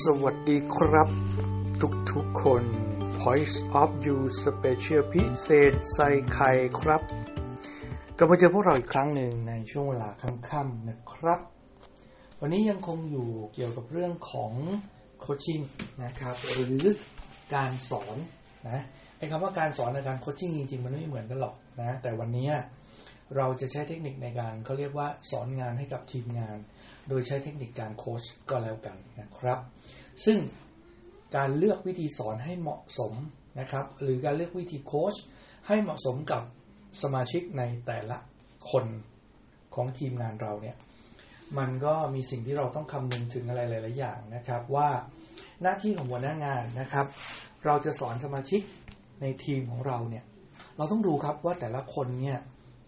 สวัสดีครับ ทุกๆคน Point of You Special พิเศษใส่ไข่ครับกลับมาเจอพวกเราอีกครั้งหนึ่งในช่วงเวลาค่ำๆนะครับ วันนี้ยังคงอยู่เกี่ยวกับเรื่องของโคชชิ่งนะครับ หรือการสอนนะไอ้คำว่าการสอนในการโคชชิ่งจริงๆ มันไม่เหมือนกันหรอกนะ แต่วันนี้ เราจะใช้เทคนิคในการเขาเรียกว่าสอนงานให้กับทีมงาน โดยใช้เทคนิคการโค้ชก็แล้วกันนะครับ ซึ่งการเลือกวิธีสอนให้เหมาะสมนะครับ หรือการเลือกวิธีโค้ชให้เหมาะสมกับสมาชิกในแต่ละคนของทีมงานเราเนี่ยมันก็มีสิ่งที่เราต้องคำนึงถึงอะไรหลาย ๆ อย่างนะครับ ว่าหน้าที่ของหัวหน้างานนะครับ เราจะสอนสมาชิกในทีมของเราเนี่ยเราต้องดูครับว่าแต่ละคนเนี่ย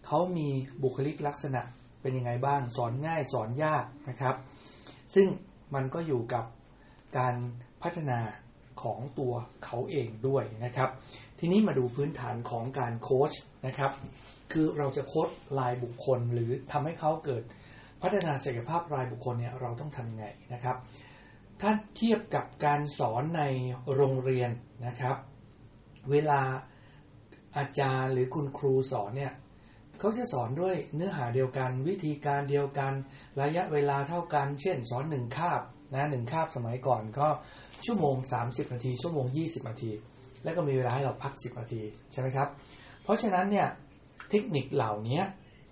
เขามีบุคลิกลักษณะเป็นยังไงบ้าง สอนง่ายสอนยากนะครับ ซึ่งมันก็อยู่กับการพัฒนาของตัวเขาเองด้วยนะครับ ทีนี้มาดูพื้นฐานของการโค้ชนะครับ คือเราจะโค้ชรายบุคคลหรือทำให้เขาเกิดพัฒนาศักยภาพรายบุคคลเนี่ยเราต้องทำไงนะครับ ถ้าเทียบกับการสอนในโรงเรียนนะครับ เวลาอาจารย์หรือคุณครูสอนเนี่ย เขาจะสอนด้วยเนื้อหาเดียวกัน วิธีการเดียวกัน ระยะเวลาเท่ากัน เช่น สอนหนึ่งคาบนะหนึ่งคาบสมัยก่อนก็ชั่วโมง 30 นาที ชั่วโมง 20 นาที แล้วก็มีเวลาให้เราพัก 10 นาทีใช่ไหมครับ เพราะฉะนั้นเนี่ยเทคนิคเหล่านี้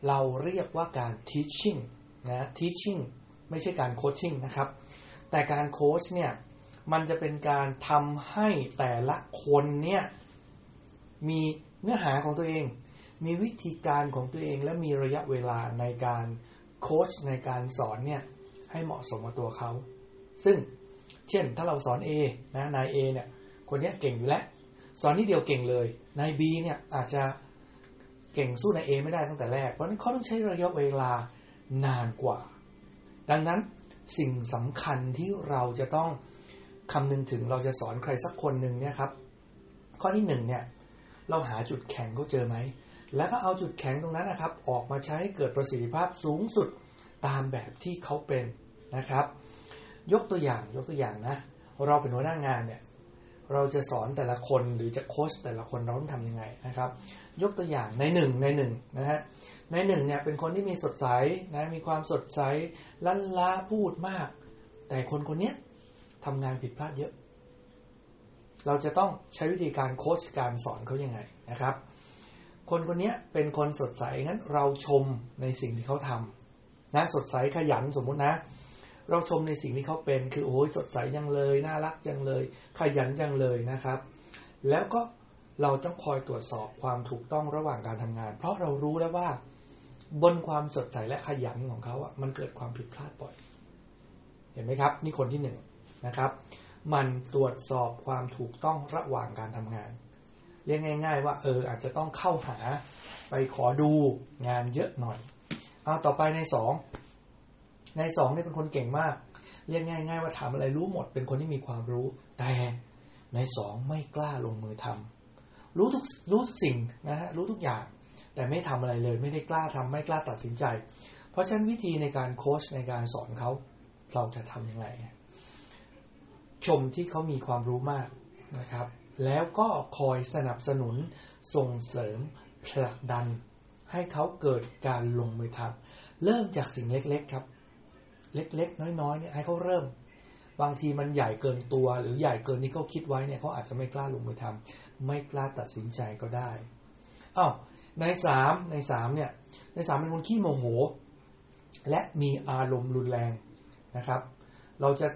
เราเรียกว่าการ teaching นะ teaching ไม่ใช่การ coaching นะครับ แต่การโค้ชเนี่ยมันจะเป็นการทำให้แต่ละคนเนี่ยมีเนื้อหาของตัวเอง มีวิธีการของตัวเองและมีระยะเวลาในการโค้ชในการสอนเนี่ยให้เหมาะสมกับตัวเขา ซึ่งเช่นถ้าเราสอน A นะนาย A เนี่ยคนนี้เก่งอยู่แล้วสอนนิดเดียวเก่งเลยนาย B เนี่ยอาจจะเก่งสู้นาย A ไม่ได้ตั้งแต่แรก เพราะนั้นเขาต้องใช้ระยะเวลานานกว่า ดังนั้นสิ่งสำคัญที่เราจะต้องคำนึงถึงเราจะสอนใครสักคนหนึ่งเนี่ยครับ ข้อที่หนึ่งเนี่ยเราหาจุดแข็งเขาเจอไหม แล้วก็เอาจุดแข็งตรงนั้นนะครับ ออกมาใช้ให้เกิดประสิทธิภาพสูงสุดตามแบบที่เขาเป็นนะครับ ยกตัวอย่างยกตัวอย่างนะ เราเป็นหัวหน้างานเนี่ยเราจะสอนแต่ละคนหรือจะโค้ชแต่ละคนเราต้องทำยังไงนะครับ ยกตัวอย่างในหนึ่งในหนึ่งนะฮะในหนึ่งเนี่ยเป็นคนที่มีสดใสนะมีความสดใสลันล้าพูดมาก แต่คนคนนี้ทำงานผิดพลาดเยอะ เราจะต้องใช้วิธีการโค้ชการสอนเขายังไงนะครับ คนคนนี้เป็นคนสดใสงั้นเราชมในสิ่งที่เขาทำนะสดใสขยันสมมุตินะ เราชมในสิ่งที่เขาเป็นคือโอ้ยสดใสจังเลยน่ารักจังเลย ขยันจังเลยนะครับ แล้วก็เราต้องคอยตรวจสอบความถูกต้องระหว่างการทำงาน เพราะเรารู้แล้วว่า บนความสดใสและขยันของเขาอะมันเกิดความผิดพลาดบ่อย เห็นไหมครับ นี่คนที่หนึ่งนะครับ มันตรวจสอบความถูกต้องระหว่างการทำงาน เรียกง่าย ๆ ว่าเอออาจจะต้องเข้าหาไปขอดูงานเยอะหน่อย เอาต่อไปในสองในสองนี่เป็นคนเก่งมาก เรียกง่าย ๆ ว่าถามอะไรรู้หมด เป็นคนที่มีความรู้ แต่ในสองไม่กล้าลงมือทำรู้ทุกรู้ทุกสิ่งนะฮะรู้ทุกอย่าง แต่ไม่ทำอะไรเลย ไม่ได้กล้าทำไม่กล้าตัดสินใจ เพราะฉะนั้นวิธีในการโค้ชในการสอนเขาเราจะทำยังไงชมที่เขามีความรู้มากนะครับ แล้วก็คอยสนับสนุนส่งเสริมผลักดัน ให้เขาเกิดการลงมือทำเริ่มจากสิ่งเล็กๆครับ เล็กๆ น้อยๆเนี่ยให้เขาเริ่ม บางทีมันใหญ่เกินตัว หรือใหญ่เกินที่เขาคิดไว้เนี่ยเขาอาจจะไม่กล้าลงมือทำไม่กล้าตัดสินใจก็ได้อ้าวในสามในสามเนี่ยในสามเป็นคนขี้โมโห และมีอารมณ์รุนแรงนะครับ เราจะ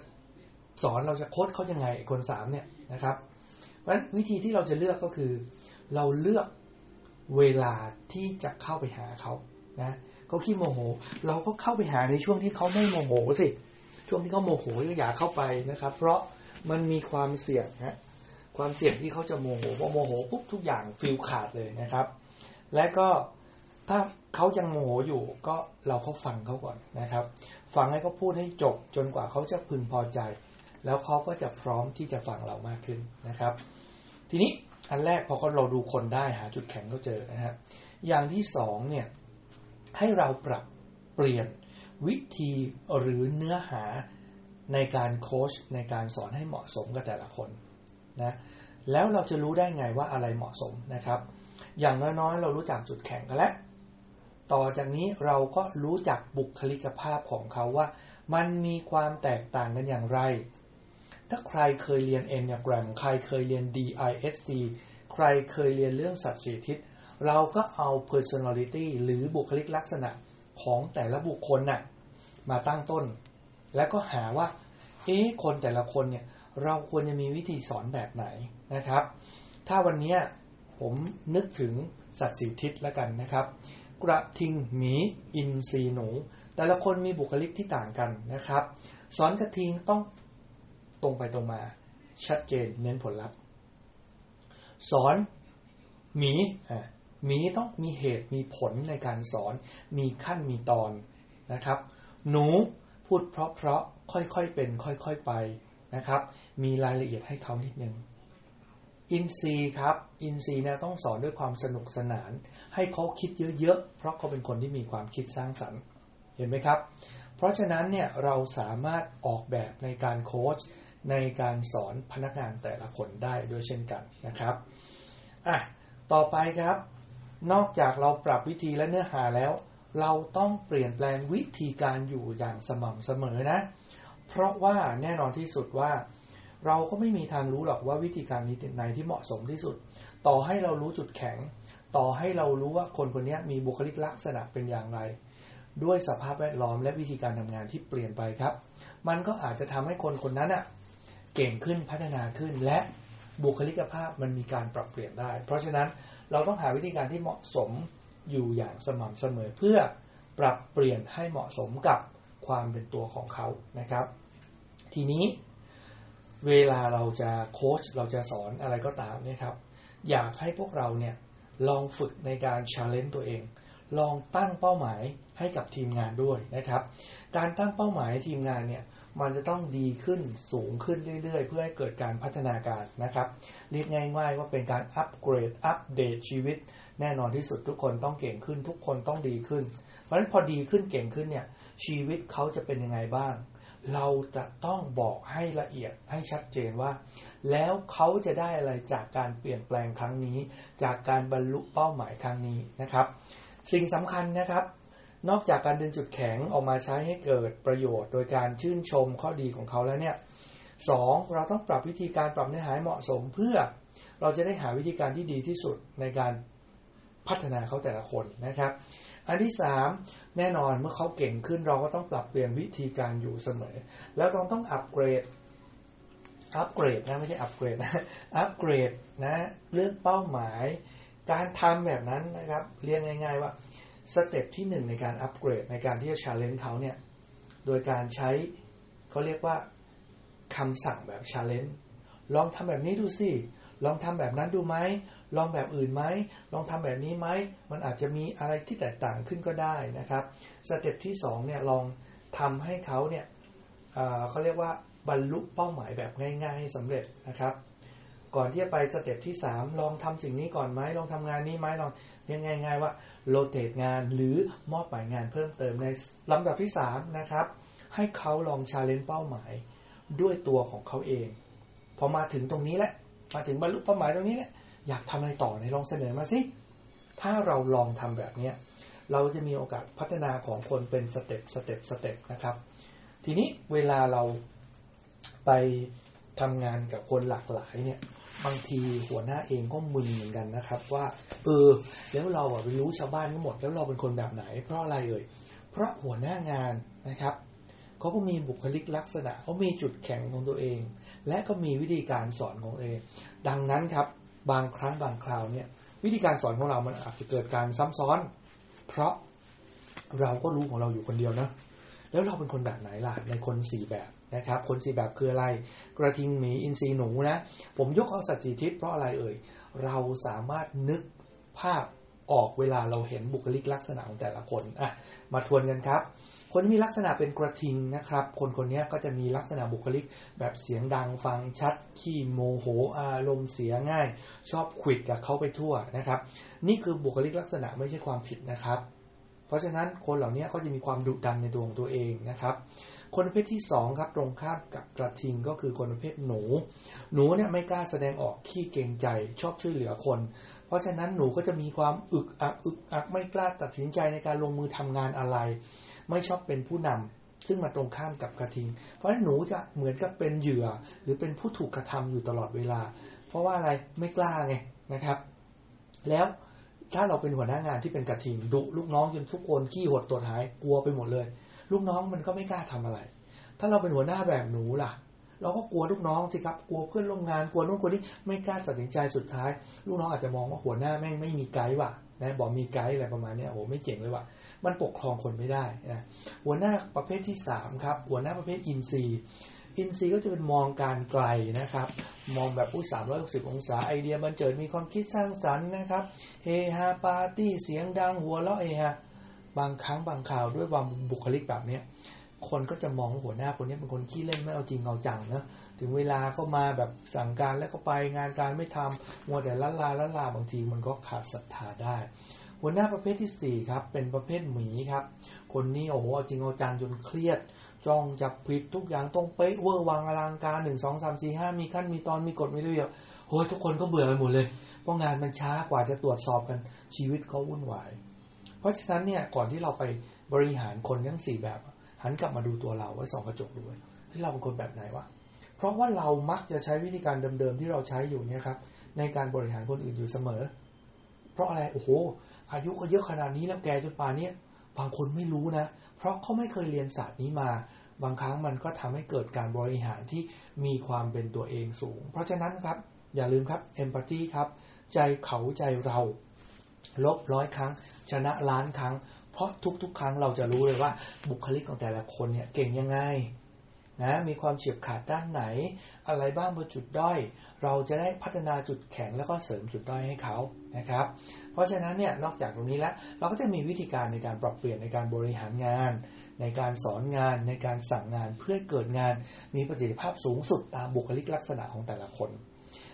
สอนเราจะโค้ดเขายังไงคนสามเนี่ยนะครับ ราะฉะนั้นวิธีที่เราจะเลือกก็คือ เราเลือกเวลาที่จะเข้าไปหาเขานะเขาขี้โมโห เราก็เข้าไปหาในช่วงที่เขาไม่โมโหสิช่วงที่เขาโมโหก็อย่าเข้าไปนะครับ เพราะมันมีความเสี่ยงนะความเสี่ยงที่เขาจะโมโหพอโมโหปุ๊บทุกอย่างฟิลขาดเลยนะครับ และก็ถ้าเขายังโมโหอยู่ก็เราเขาฟังเขาก่อนนะครับ ฟังให้เขาพูดให้จบจนกว่าเขาจะพึงพอใจ แล้วเขาก็จะพร้อมที่จะฟังเรามากขึ้นนะครับ ทีนี้อันแรกพอเขาเราดูคนได้หาจุดแข็งเขาเจอนะครับอย่างที่สองเนี่ยให้เราปรับเปลี่ยนวิธีหรือเนื้อหาในการโค้ชในการสอนให้เหมาะสมกับแต่ละคนนะแล้วเราจะรู้ได้ไงว่าอะไรเหมาะสมนะครับ อย่างน้อยๆเรารู้จักจุดแข็งกันแล้วต่อจากนี้เราก็รู้จักบุคลิกภาพของเขาว่า มันมีความแตกต่างกันอย่างไร ถ้าใครเคยเรียน Enneagram ใครเคยเรียน DISC ใครเคยเรียนเรื่องสัตว์สีทิศเราก็เอา personality หรือบุคลิกลักษณะของแต่ละบุคคลน่ะมาตั้งต้น แล้วก็หาว่า เอ๊ะคนแต่ละคนเนี่ย เราควรจะมีวิธีสอนแบบไหนนะครับ ถ้าวันนี้ผมนึกถึงสัตว์สีทิศแล้วกันนะครับ กระทิงหมีอินทรีหนู แต่ละคนมีบุคลิกที่ต่างกันนะครับ สอนกระทิงต้อง ตรงไปตรงมา ชัดเจนเน้นผลลัพธ์ สอนหมีอ่าหมีต้องมีเหตุมีผลในการสอน มีขั้นมีตอนนะครับ หนูพูดเพราะเพราะค่อยๆเป็น ค่อยๆไปนะครับ มีรายละเอียดให้เขานิดนึงอินซีครับ อินซีนะต้องสอนด้วยความสนุกสนาน ให้เขาคิดเยอะๆ เพราะเขาเป็นคนที่มีความคิดสร้างสรรค์ เห็นไหมครับ เพราะฉะนั้นเนี่ยเราสามารถออกแบบในการโค้ช ในการสอนพนักงานแต่ละคนได้ด้วยเช่นกันนะครับอะต่อไปครับ นอกจากเราปรับวิธีและเนื้อหาแล้ว เราต้องเปลี่ยนแปลงวิธีการอยู่อย่างสม่ำเสมอนะ เพราะว่าแน่นอนที่สุดว่า เราก็ไม่มีทางรู้หรอกว่าวิธีการนี้ไหนที่เหมาะสมที่สุด ต่อให้เรารู้จุดแข็ง ต่อให้เรารู้ว่าคนคนนี้มีบุคลิกลักษณะเป็นอย่างไรด้วยสภาพแวดล้อมและวิธีการทำงานที่เปลี่ยนไปครับ มันก็อาจจะทำให้คนคนนั้นอะ เก่งขึ้นพัฒนาขึ้นและบุคลิกภาพมันมีการปรับเปลี่ยนได้ เพราะฉะนั้นเราต้องหาวิธีการที่เหมาะสมอยู่อย่างสม่ำเสมอเพื่อปรับเปลี่ยนให้เหมาะสมกับความเป็นตัวของเขานะครับ ทีนี้เวลาเราจะโค้ชเราจะสอนอะไรก็ตามเนี่ยครับ อยากให้พวกเราเนี่ยลองฝึกในการ challenge ตัวเอง ลองตั้งเป้าหมายให้กับทีมงานด้วยนะครับ การตั้งเป้าหมายทีมงานเนี่ย มันจะต้องดีขึ้นสูงขึ้นเรื่อยๆ เพื่อให้เกิดการพัฒนาการนะครับเรียกง่าย ๆ ว่าเป็นการ upgrade update ชีวิต แน่นอนที่สุดทุกคนต้องเก่งขึ้น ทุกคนต้องดีขึ้น เพราะฉะนั้นพอดีขึ้นเก่งขึ้นเนี่ยชีวิตเขาจะเป็นยังไงบ้าง เราจะต้องบอกให้ละเอียดให้ชัดเจนว่า แล้วเขาจะได้อะไรจากการเปลี่ยนแปลงครั้งนี้ จากการบรรลุเป้าหมายครั้งนี้นะครับ สิ่งสำคัญนะครับ นอกจากการดึงจุดแข็งออกมาใช้ให้เกิดประโยชน์ โดยการชื่นชมข้อดีของเขาแล้วเนี่ยสองเราต้องปรับวิธีการปรับเนื้อหาเหมาะสมเพื่อ เราจะได้หาวิธีการที่ดีที่สุดในการพัฒนาเขาแต่ละคนนะครับ อันที่สามแน่นอนเมื่อเขาเก่งขึ้นเราก็ต้องปรับเปลี่ยนวิธีการอยู่เสมอ แล้วเราต้อง upgrade upgrade นะไม่ใช่อัปเกรดนะอัปเกรดนะเรื่องเป้าหมาย การทำแบบนั้นนะครับ เรียกง่าย ๆ ว่า step ที่หนึ่งในการอัปเกรดในการที่จะ challenge เขาเนี่ย โดยการใช้เขาเรียกว่าคำสั่งแบบ challengeลองทำแบบนี้ดูสิ ลองทำแบบนั้นดูไหม ลองแบบอื่นไหม ลองทำแบบนี้ไหม มันอาจจะมีอะไรที่แตกต่างขึ้นก็ได้นะครับ step ที่2เนี่ยลองทำให้เขาเนี่ยเขาเรียกว่าบรรลุเป้าหมายแบบง่าย ๆ ให้สำเร็จนะครับ ก่อนที่จะไป step ที่ 3 ลองทำสิ่งนี้ก่อนไหมลองทำงานนี้ไหมเรียกง่ายๆว่า rotate งานหรือมอบหมายงานเพิ่มเติมในลำดับที่ 3 นะครับ ให้เขาลอง challenge เป้าหมายด้วยตัวของเขาเอง พอมาถึงตรงนี้แหละมาถึงบรรลุเป้าหมายตรงนี้เนี่ยอยากทำอะไรต่อไหนลองเสนอมาสิถ้าเราลองทำแบบนี้เราจะมีโอกาสพัฒนาของคนเป็น step step step นะครับ ทีนี้เวลาเราไปทำงานกับคนหลากหลายเนี่ย บางทีหัวหน้าเองก็มึนเหมือนกันนะครับ ว่า เออ แล้วเราอะไปรู้ชาวบ้านทั้งหมดแล้วเราเป็นคนแบบไหน เพราะอะไรเอ่ยเพราะหัวหน้างานนะครับเขาก็มีบุคลิกลักษณะเขามีจุดแข็งของตัวเอง และก็มีวิธีการสอนของเอง ดังนั้นครับ บางครั้งบางคราวเนี่ย วิธีการสอนของเรามันอาจจะเกิดการซ้ำซ้อน เพราะเราก็รู้ของเราอยู่คนเดียวนะแล้วเราเป็นคนแบบไหนล่ะในคนสี่แบบ นะครับคนสีแบบคืออะไร กระทิงหมีอินทรีหนูนะ ผมยกเอาสัตว์สีทิศเพราะอะไรเอ่ย เราสามารถนึกภาพออกเวลาเราเห็นบุคลิกลักษณะของแต่ละคนอะมาทวนกันครับ คนที่มีลักษณะเป็นกระทิงนะครับ คนคนนี้ก็จะมีลักษณะบุคลิกแบบเสียงดังฟังชัด ขี้โมโหอารมณ์เสียง่าย ชอบขิดกับเขาไปทั่วนะครับ นี่คือบุคลิกลักษณะไม่ใช่ความผิดนะครับ เพราะฉะนั้นคนเหล่านี้ก็จะมีความดุดันในตัวของตัวเองนะครับ คนประเภทที่ 2 ครับตรงข้ามกับกระทิงก็คือคนประเภทหนู หนูเนี่ยไม่กล้าแสดงออกขี้เกรงใจชอบช่วยเหลือคน เพราะฉะนั้นหนูก็จะมีความอึกอักอึกอักไม่กล้าตัดสินใจในการลงมือทำงานอะไร ไม่ชอบเป็นผู้นำซึ่งมาตรงข้ามกับกระทิง เพราะฉะนั้นหนูจะเหมือนกับเป็นเหยื่อ หรือเป็นผู้ถูกกระทำอยู่ตลอดเวลา เพราะว่าอะไรไม่กล้าไงนะครับ แล้วถ้าเราเป็นหัวหน้างานที่เป็นกระทิงดุลูกน้องจนทุกคนขี้หดตัวหายกลัวไปหมดเลย ลูกน้องมันก็ไม่กล้าทำอะไร ถ้าเราเป็นหัวหน้าแบบหนูล่ะ เราก็กลัวลูกน้องสิครับ กลัวเพื่อนร่วมงาน กลัวนู่นกลัวนี่ไม่กล้าตัดสินใจสุดท้าย ลูกน้องอาจจะมองว่าหัวหน้าแม่งไม่มี guts ว่ะนะบอกมี guts อะไรประมาณนี้โอ้ไม่เจ๋งเลยว่ะมันปกครองคนไม่ได้นะหัวหน้าประเภทที่3ครับหัวหน้าประเภทอินทรีอินทรีก็จะเป็นมองการไกลนะครับ มองแบบอุ้ยสามร้อยหกสิบองศาไอเดียบรรเจิดมีความคิดสร้างสรรค์นะครับ เฮฮาปาร์ตี้เสียงดังหัวเราะเฮฮา บางครั้งบางข่าวด้วยความบุคลิกแบบเนี้ยคนก็จะมองหัวหน้าคนนี้เป็นคนขี้เล่นไม่เอาจริงเอาจังนะถึงเวลาก็มาแบบสั่งการแล้วก็ไปงานการไม่ทำมัวแต่ละลาละลาบางทีมันก็ขาดศรัทธาได้ หัวหน้าประเภทที่ 4 ครับ เป็นประเภทหมีครับ คนนี้โอ้โหเอาจริงเอาจังจนเครียด จ้องจับผิดทุกอย่างต้องเป๊ะเวอร์วังอลังการหนึ่งสองสามสี่ห้ามีขั้นมีตอนมีกฎมีระเบียบโอ้ยทุกคนก็เบื่อไปหมดเลยเพราะงานมันช้ากว่าจะตรวจสอบกันชีวิตก็วุ่นวาย เพราะฉะนั้นเนี่ยก่อนที่เราไปบริหารคนทั้งสี่แบบ หันกลับมาดูตัวเราไว้สองกระจกดูว่าที่เราเป็นคนแบบไหนวะเพราะว่าเรามักจะใช้วิธีการเดิมๆที่เราใช้อยู่เนี่ยครับในการบริหารคนอื่นอยู่เสมอ เพราะอะไรโอ้โห อายุก็เยอะขนาดนี้แล้วแกจนป่านนี้บางคนไม่รู้นะ เพราะเขาไม่เคยเรียนศาสตร์นี้มา บางครั้งมันก็ทำให้เกิดการบริหารที่มีความเป็นตัวเองสูง เพราะฉะนั้นครับ อย่าลืมครับเอมพัตตีครับ ใจเขาใจเรา ลบร้อยครั้ง ชนะล้านครั้ง เพราะทุกๆ ครั้งเราจะรู้เลยว่าบุคลิกของแต่ละคนเนี่ยเก่งยังไงนะมีความเฉียบขาดด้านไหน อะไรบ้างบนจุดด้อย เราจะได้พัฒนาจุดแข็งแล้วก็เสริมจุดด้อยให้เขานะครับ เพราะฉะนั้นเนี่ยนอกจากตรงนี้แล้วเราก็จะมีวิธีการในการปรับเปลี่ยนในการบริหารงาน ในการสอนงานในการสั่งงานเพื่อเกิดงาน มีประสิทธิภาพสูงสุดตามบุคลิกลักษณะของแต่ละคน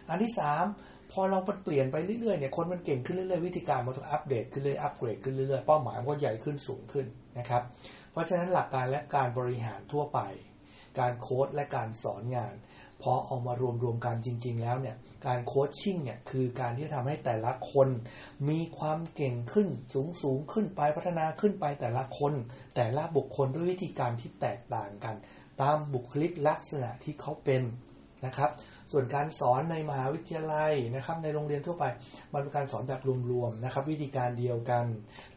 อันที่ 3 พอเราเปลี่ยนไปเรื่อยๆเนี่ยคนมันเก่งขึ้นเรื่อยๆวิธีการมันต้องอัปเดตขึ้นเรื่อยอัปเกรดขึ้นเรื่อยๆเป้าหมายก็ใหญ่ขึ้นสูงขึ้นนะครับ เพราะฉะนั้นหลักการและการบริหารทั่วไป การโค้ดและการสอนงานพอเอามารวมรวมกันจริง ๆ แล้วเนี่ยการโคชชิ่งเนี่ยคือการที่ทำให้แต่ละคนมีความเก่งขึ้นสูงสูงขึ้นไปพัฒนาขึ้นไปแต่ละคน แต่ละบุคคลด้วยวิธีการที่แตกต่างกัน ตามบุคลิกลักษณะที่เขาเป็น นะครับ ส่วนการสอนในมหาวิทยาลัยนะครับ ในโรงเรียนทั่วไป มันเป็นการสอนแบบรวมๆนะครับ วิธีการเดียวกัน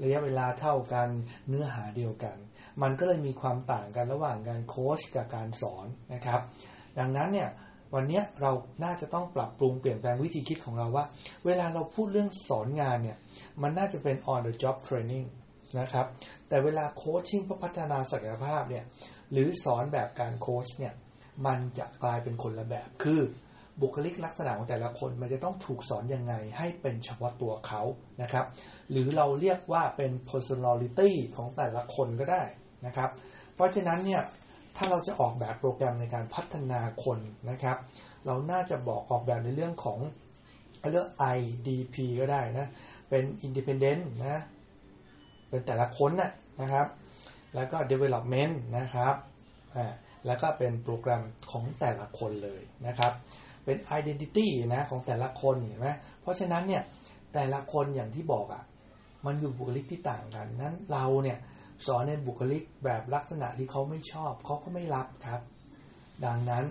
ระยะเวลาเท่ากันเนื้อหาเดียวกัน มันก็เลยมีความต่างกันระหว่างการโค้ชกับการสอนนะครับ ดังนั้นเนี่ยวันนี้เราน่าจะต้องปรับปรุงเปลี่ยนแปลงวิธีคิดของเราว่า เวลาเราพูดเรื่องสอนงานเนี่ยมันน่าจะเป็น on the job training นะครับแต่เวลาโคชชิ่งเพื่อพัฒนาศักยภาพเนี่ยหรือสอนแบบการโค้ชเนี่ย มันจะกลายเป็นคนละแบบ คือบุคลิกลักษณะของแต่ละคนมันจะต้องถูกสอนยังไงให้เป็นเฉพาะตัวเขานะครับ หรือเราเรียกว่าเป็น personality ของแต่ละคนก็ได้นะครับ เพราะฉะนั้นเนี่ยถ้าเราจะออกแบบโปรแกรมในการพัฒนาคนนะครับ เราน่าจะบอกออกแบบในเรื่องของเรื่อง IDP ก็ได้นะเป็น independent นะเป็นแต่ละคนนะนะครับ แล้วก็ development นะครับอ่า แล้วก็เป็นโปรแกรมของแต่ละคนเลยนะครับ เป็น identity นะของแต่ละคนเห็นไหมเพราะฉะนั้นเนี่ยแต่ละคนอย่างที่บอกอะ่ะมันอยู่บุคลิกที่ต่างกัน นั้นเราเนี่ยสอนในบุคลิกแบบลักษณะที่เขาไม่ชอบเขาก็ไม่รับครับ ดังนั้น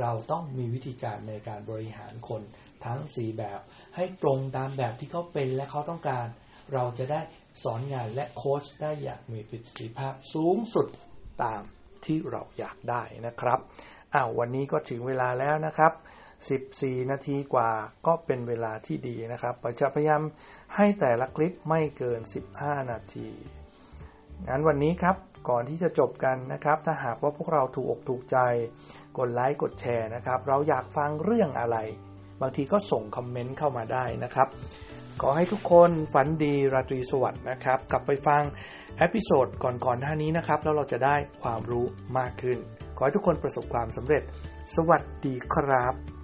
เราต้องมีวิธีการในการบริหารคนทั้ง 4 แบบ ให้ตรงตามแบบที่เขาเป็นและเขาต้องการ เราจะได้สอนงานและโค้ชได้อย่างมีประสิทธิภาพสูงสุดตาม ที่เราอยากได้นะครับอ้าววันนี้ก็ถึงเวลาแล้วนะครับ 14 นาทีกว่าก็เป็นเวลาที่ดีนะครับจะพยายามให้แต่ละคลิปไม่เกิน 15 นาทีงั้นวันนี้ครับก่อนที่จะจบกันนะครับ ถ้าหากว่าพวกเราถูกอกถูกใจ กดไลค์กดแชร์นะครับ เราอยากฟังเรื่องอะไร บางทีก็ส่งคอมเมนต์เข้ามาได้นะครับ ขอให้ทุกคนฝันดีราตรีสวัสดิ์นะครับ กลับไปฟัง episode ก่อนๆหน้านี้นะครับ แล้วเราจะได้ความรู้มากขึ้น ขอให้ทุกคนประสบความสำเร็จ สวัสดีครับ